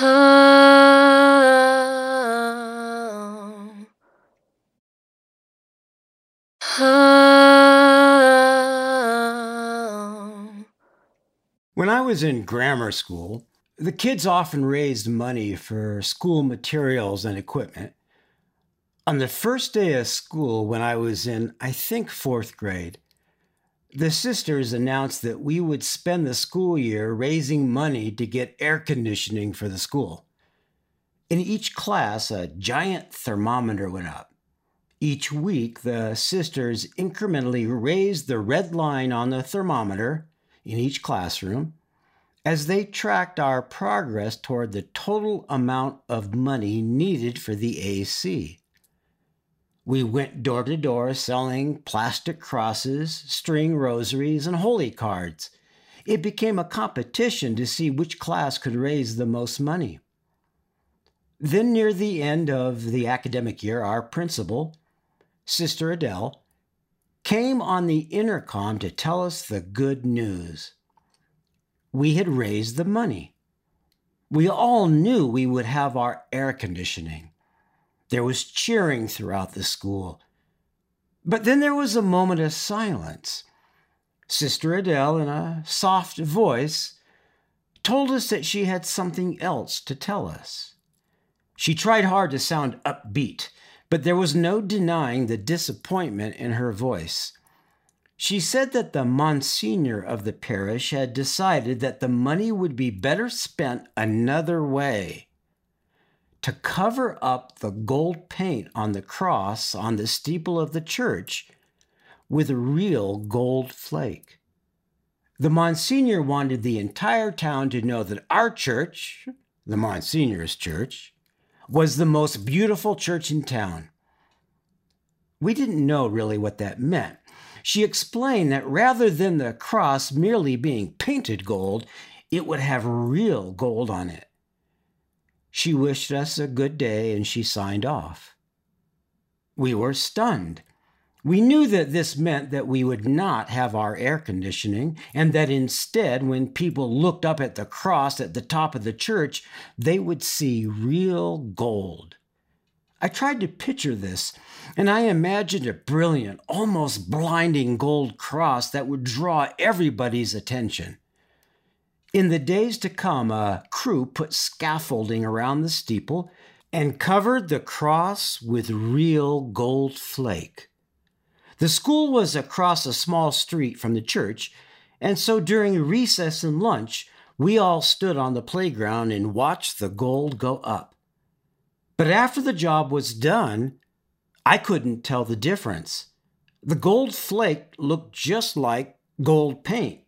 When I was in grammar school, the kids often raised money for school materials and equipment. On the first day of school, when I was in, I think, fourth grade, the sisters announced that we would spend the school year raising money to get air conditioning for the school. In each class, a giant thermometer went up. Each week, the sisters incrementally raised the red line on the thermometer in each classroom as they tracked our progress toward the total amount of money needed for the AC. We went door to door selling plastic crosses, string rosaries, and holy cards. It became a competition to see which class could raise the most money. Then, near the end of the academic year, our principal, Sister Adele, came on the intercom to tell us the good news. We had raised the money. We all knew we would have our air conditioning. There was cheering throughout the school. But then there was a moment of silence. Sister Adele, in a soft voice, told us that she had something else to tell us. She tried hard to sound upbeat, but there was no denying the disappointment in her voice. She said that the Monsignor of the parish had decided that the money would be better spent another way to cover up the gold paint on the cross on the steeple of the church with a real gold flake. The Monsignor wanted the entire town to know that our church, the Monsignor's church, was the most beautiful church in town. We didn't know really what that meant. She explained that rather than the cross merely being painted gold, it would have real gold on it. She wished us a good day and she signed off. We were stunned. We knew that this meant that we would not have our air conditioning, and that instead, when people looked up at the cross at the top of the church, they would see real gold. I tried to picture this, and I imagined a brilliant, almost blinding gold cross that would draw everybody's attention. In the days to come, a crew put scaffolding around the steeple and covered the cross with real gold flake. The school was across a small street from the church, and so during recess and lunch, we all stood on the playground and watched the gold go up. But after the job was done, I couldn't tell the difference. The gold flake looked just like gold paint.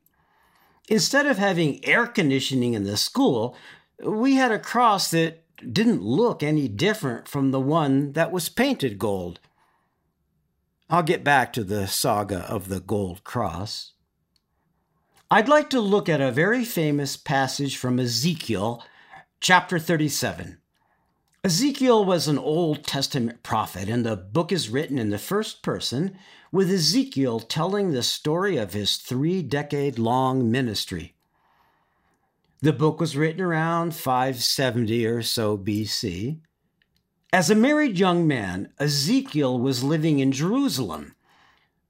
Instead of having air conditioning in the school, we had a cross that didn't look any different from the one that was painted gold. I'll get back to the saga of the gold cross. I'd like to look at a very famous passage from Ezekiel, chapter 37. Ezekiel was an Old Testament prophet, and the book is written in the first person, with Ezekiel telling the story of his three decade long ministry. The book was written around 570 or so BC. As a married young man, Ezekiel was living in Jerusalem,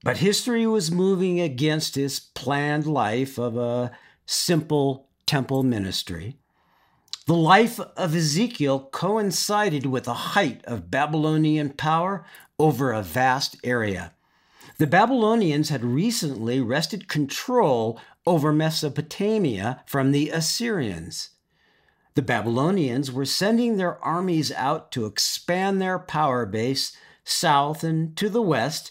but history was moving against his planned life of a simple temple ministry. The life of Ezekiel coincided with the height of Babylonian power over a vast area. The Babylonians had recently wrested control over Mesopotamia from the Assyrians. The Babylonians were sending their armies out to expand their power base south and to the west,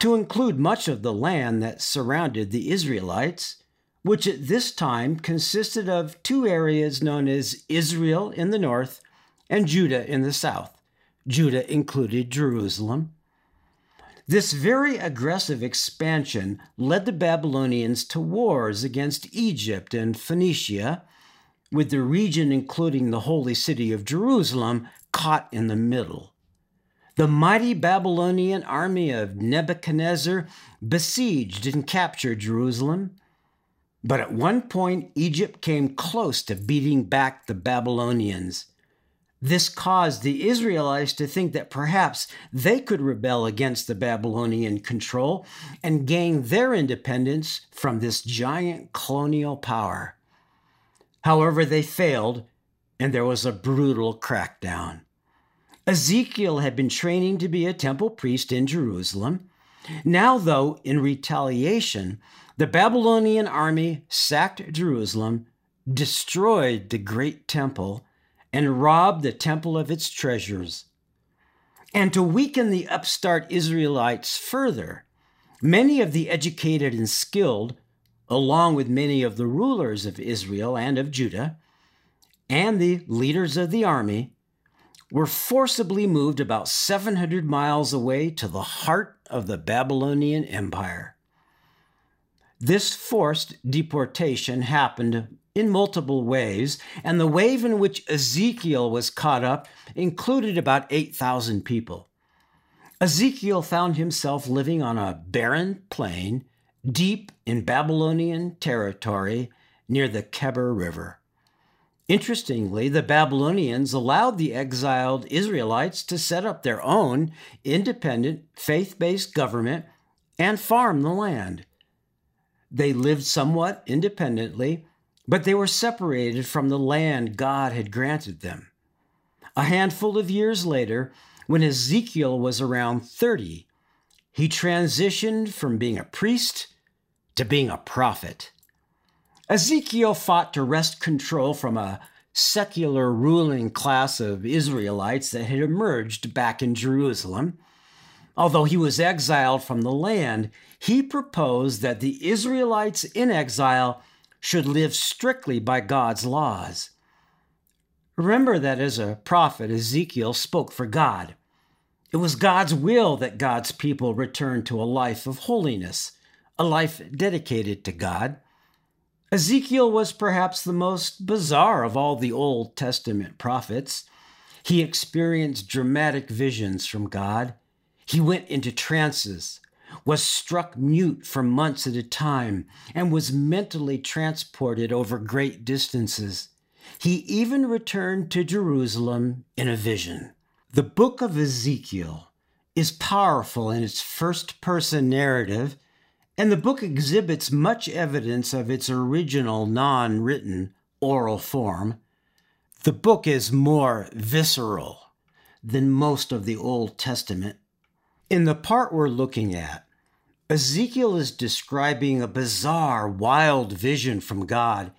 to include much of the land that surrounded the Israelites, which at this time consisted of two areas known as Israel in the north and Judah in the south. Judah included Jerusalem. This very aggressive expansion led the Babylonians to wars against Egypt and Phoenicia, with the region including the holy city of Jerusalem caught in the middle. The mighty Babylonian army of Nebuchadnezzar besieged and captured Jerusalem. But at one point, Egypt came close to beating back the Babylonians. This caused the Israelites to think that perhaps they could rebel against the Babylonian control and gain their independence from this giant colonial power. However, they failed, and there was a brutal crackdown. Ezekiel had been training to be a temple priest in Jerusalem. Now, though, in retaliation, the Babylonian army sacked Jerusalem, destroyed the great temple, and robbed the temple of its treasures. And to weaken the upstart Israelites further, many of the educated and skilled, along with many of the rulers of Israel and of Judah, and the leaders of the army, were forcibly moved about 700 miles away to the heart of the Babylonian Empire. This forced deportation happened in multiple ways, and the wave in which Ezekiel was caught up included about 8,000 people. Ezekiel found himself living on a barren plain deep in Babylonian territory near the Kebar River. Interestingly, the Babylonians allowed the exiled Israelites to set up their own independent, faith based government and farm the land. They lived somewhat independently, but they were separated from the land God had granted them. A handful of years later, when Ezekiel was around 30, he transitioned from being a priest to being a prophet. Ezekiel fought to wrest control from a secular ruling class of Israelites that had emerged back in Jerusalem. Although he was exiled from the land, he proposed that the Israelites in exile should live strictly by God's laws. Remember that as a prophet, Ezekiel spoke for God. It was God's will that God's people return to a life of holiness, a life dedicated to God. Ezekiel was perhaps the most bizarre of all the Old Testament prophets. He experienced dramatic visions from God. He went into trances, was struck mute for months at a time, and was mentally transported over great distances. He even returned to Jerusalem in a vision. The book of Ezekiel is powerful in its first person narrative, and the book exhibits much evidence of its original non written oral form. The book is more visceral than most of the Old Testament in the part we're looking at, Ezekiel is describing a bizarre, wild vision from God.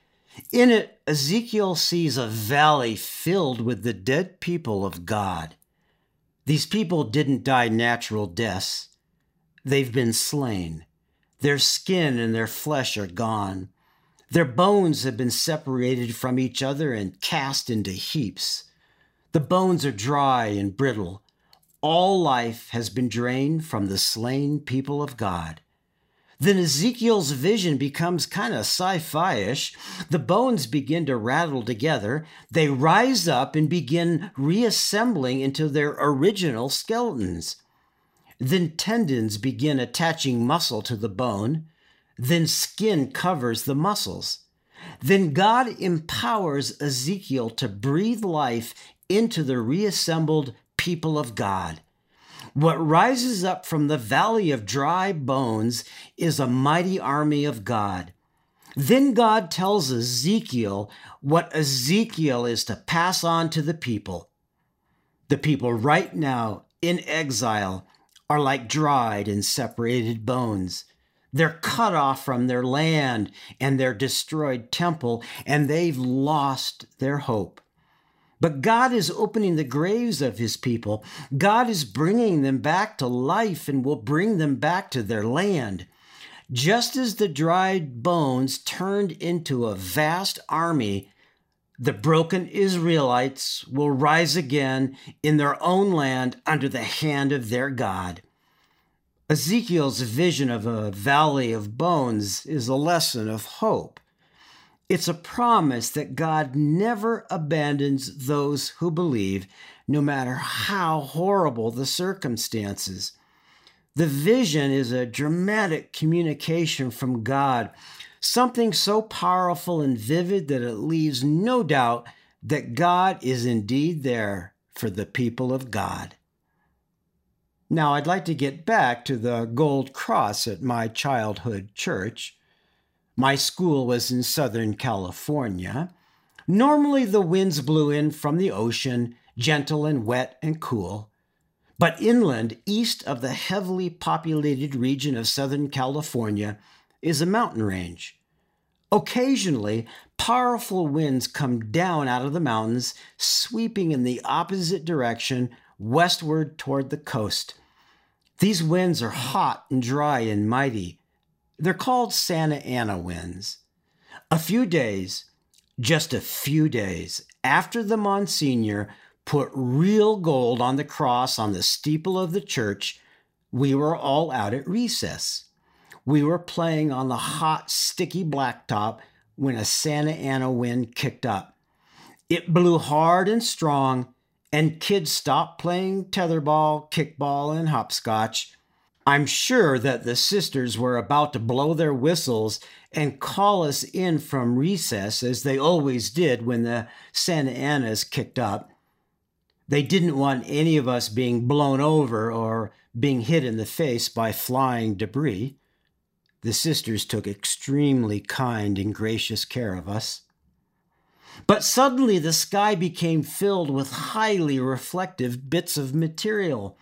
In it, Ezekiel sees a valley filled with the dead people of God. These people didn't die natural deaths, they've been slain. Their skin and their flesh are gone. Their bones have been separated from each other and cast into heaps. The bones are dry and brittle all life has been drained from the slain people of God. Then Ezekiel's vision becomes kind of sci fi ish. The bones begin to rattle together. They rise up and begin reassembling into their original skeletons. Then tendons begin attaching muscle to the bone. Then skin covers the muscles. Then God empowers Ezekiel to breathe life into the reassembled people of God. What rises up from the valley of dry bones is a mighty army of God. Then God tells Ezekiel what Ezekiel is to pass on to the people. The people right now in exile are like dried and separated bones. They're cut off from their land and their destroyed temple, and they've lost their hope. But God is opening the graves of his people. God is bringing them back to life and will bring them back to their land. Just as the dried bones turned into a vast army, the broken Israelites will rise again in their own land under the hand of their God. Ezekiel's vision of a valley of bones is a lesson of hope. It's a promise that God never abandons those who believe, no matter how horrible the circumstances. The vision is a dramatic communication from God something so powerful and vivid that it leaves no doubt that God is indeed there for the people of God. Now, I'd like to get back to the gold cross at my childhood church. My school was in Southern California. Normally, the winds blew in from the ocean, gentle and wet and cool. But inland, east of the heavily populated region of Southern California, is a mountain range. Occasionally, powerful winds come down out of the mountains, sweeping in the opposite direction, westward toward the coast. These winds are hot and dry and mighty. They're called Santa Ana winds. A few days, just a few days after the Monsignor put real gold on the cross on the steeple of the church, we were all out at recess. We were playing on the hot, sticky blacktop when a Santa Ana wind kicked up. It blew hard and strong, and kids stopped playing tetherball, kickball, and hopscotch. I'm sure that the sisters were about to blow their whistles and call us in from recess, as they always did when the Santa Anas kicked up. They didn't want any of us being blown over or being hit in the face by flying debris. The sisters took extremely kind and gracious care of us. But suddenly the sky became filled with highly reflective bits of material.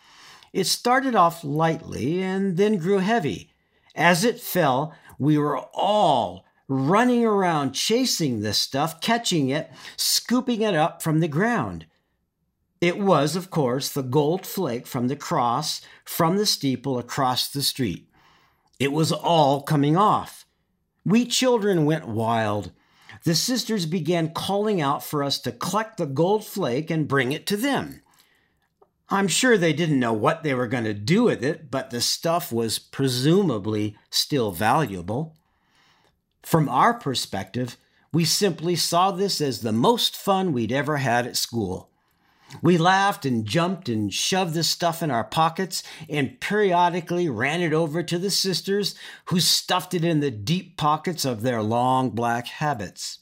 It started off lightly and then grew heavy. As it fell, we were all running around chasing this stuff, catching it, scooping it up from the ground. It was, of course, the gold flake from the cross from the steeple across the street. It was all coming off. We children went wild. The sisters began calling out for us to collect the gold flake and bring it to them. I'm sure they didn't know what they were going to do with it, but the stuff was presumably still valuable. From our perspective, we simply saw this as the most fun we'd ever had at school. We laughed and jumped and shoved the stuff in our pockets and periodically ran it over to the sisters who stuffed it in the deep pockets of their long black habits.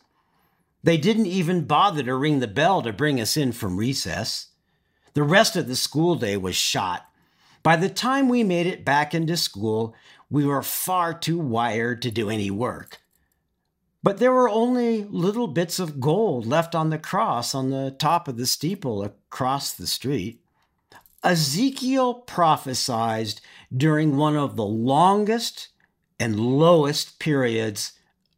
They didn't even bother to ring the bell to bring us in from recess. The rest of the school day was shot. By the time we made it back into school, we were far too wired to do any work. But there were only little bits of gold left on the cross on the top of the steeple across the street. Ezekiel prophesied during one of the longest and lowest periods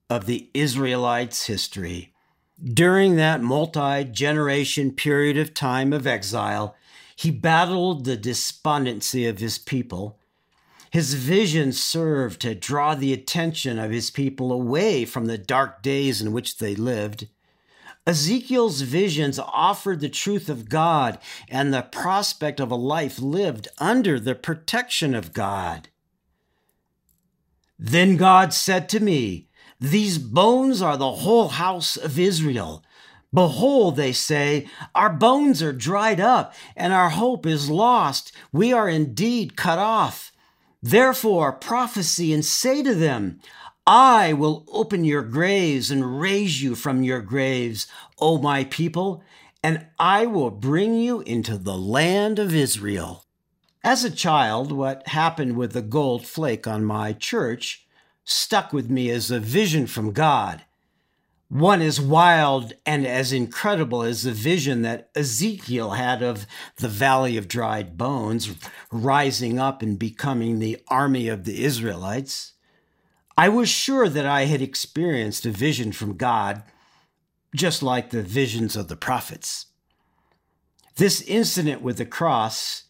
of the Israelites' history. During that multi generation period of time of exile, he battled the despondency of his people his vision served to draw the attention of his people away from the dark days in which they lived. Ezekiel's visions offered the truth of God and the prospect of a life lived under the protection of God. Then God said to me, These bones are the whole house of Israel. Behold, they say, our bones are dried up, and our hope is lost. We are indeed cut off. Therefore prophesy and say to them, I will open your graves and raise you from your graves, O my people, and I will bring you into the land of Israel. As a child, what happened with the gold flake on my church stuck with me as a vision from God one as wild and as incredible as the vision that Ezekiel had of the valley of dried bones rising up and becoming the army of the Israelites. I was sure that I had experienced a vision from God, just like the visions of the prophets. This incident with the cross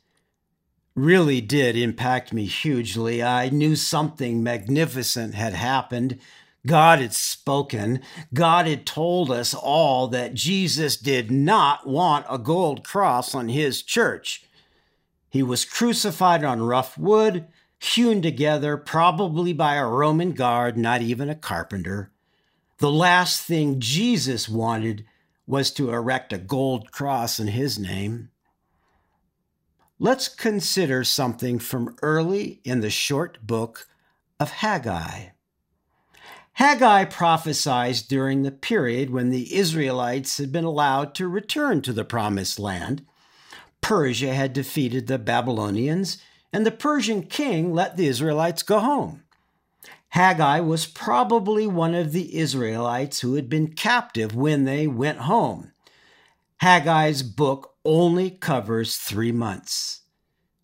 really did impact me hugely. I knew something magnificent had happened God had spoken. God had told us all that Jesus did not want a gold cross on his church. He was crucified on rough wood, hewn together, probably by a Roman guard, not even a carpenter. The last thing Jesus wanted was to erect a gold cross in his name. Let's consider something from early in the short book of Haggai. Haggai prophesied during the period when the Israelites had been allowed to return to the promised land. Persia had defeated the Babylonians, and the Persian king let the Israelites go home. Haggai was probably one of the Israelites who had been captive when they went home. Haggai's book only covers three months.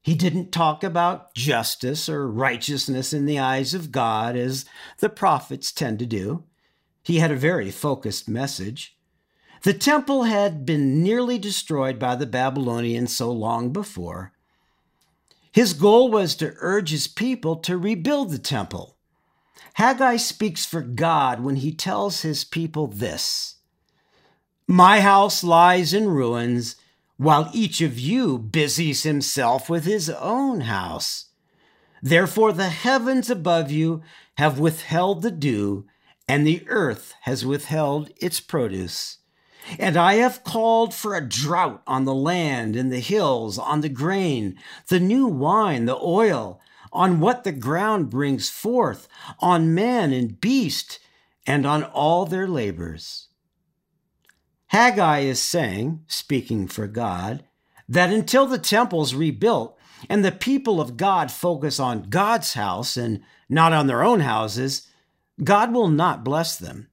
He didn't talk about justice or righteousness in the eyes of God as the prophets tend to do. He had a very focused message. The temple had been nearly destroyed by the Babylonians so long before. His goal was to urge his people to rebuild the temple. Haggai speaks for God when he tells his people this My house lies in ruins, while each of you busies himself with his own house. Therefore, the heavens above you have withheld the dew, and the earth has withheld its produce. And I have called for a drought on the land and the hills, on the grain, the new wine, the oil, on what the ground brings forth, on man and beast, and on all their labors. Haggai is saying, speaking for God, that until the temple's rebuilt and the people of God focus on God's house and not on their own houses, God will not bless them.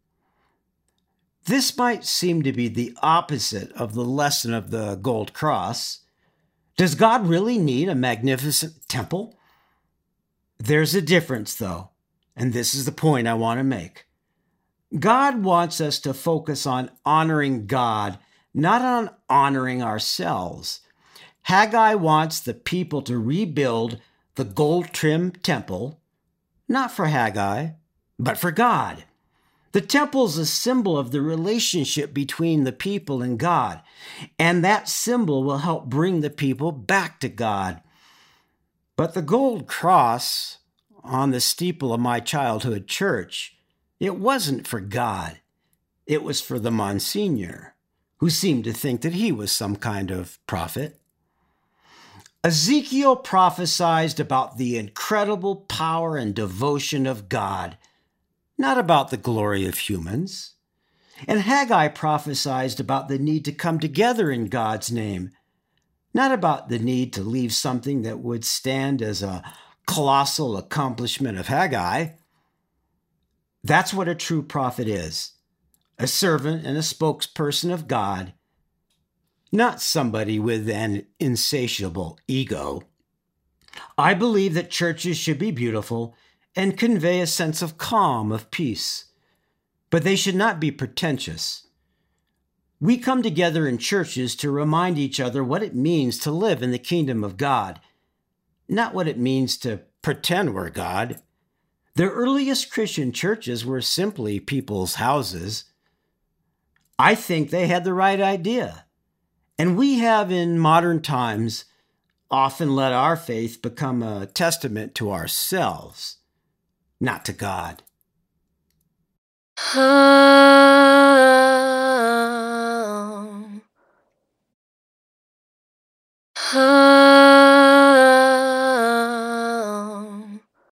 This might seem to be the opposite of the lesson of the gold cross. Does God really need a magnificent temple? There's a difference, though, and this is the point I want to make. God wants us to focus on honoring God, not on honoring ourselves. Haggai wants the people to rebuild the gold trimmed temple, not for Haggai, but for God. The temple is a symbol of the relationship between the people and God, and that symbol will help bring the people back to God. But the gold cross on the steeple of my childhood church, it wasn't for God. It was for the Monsignor, who seemed to think that he was some kind of prophet. Ezekiel prophesied about the incredible power and devotion of God, not about the glory of humans. And Haggai prophesied about the need to come together in God's name not about the need to leave something that would stand as a colossal accomplishment of Haggai. That's what a true prophet is a servant and a spokesperson of God, not somebody with an insatiable ego. I believe that churches should be beautiful and convey a sense of calm, of peace, but they should not be pretentious. We come together in churches to remind each other what it means to live in the kingdom of God, not what it means to pretend we're God. The earliest Christian churches were simply people's houses. I think they had the right idea. And we have in modern times often let our faith become a testament to ourselves, not to God.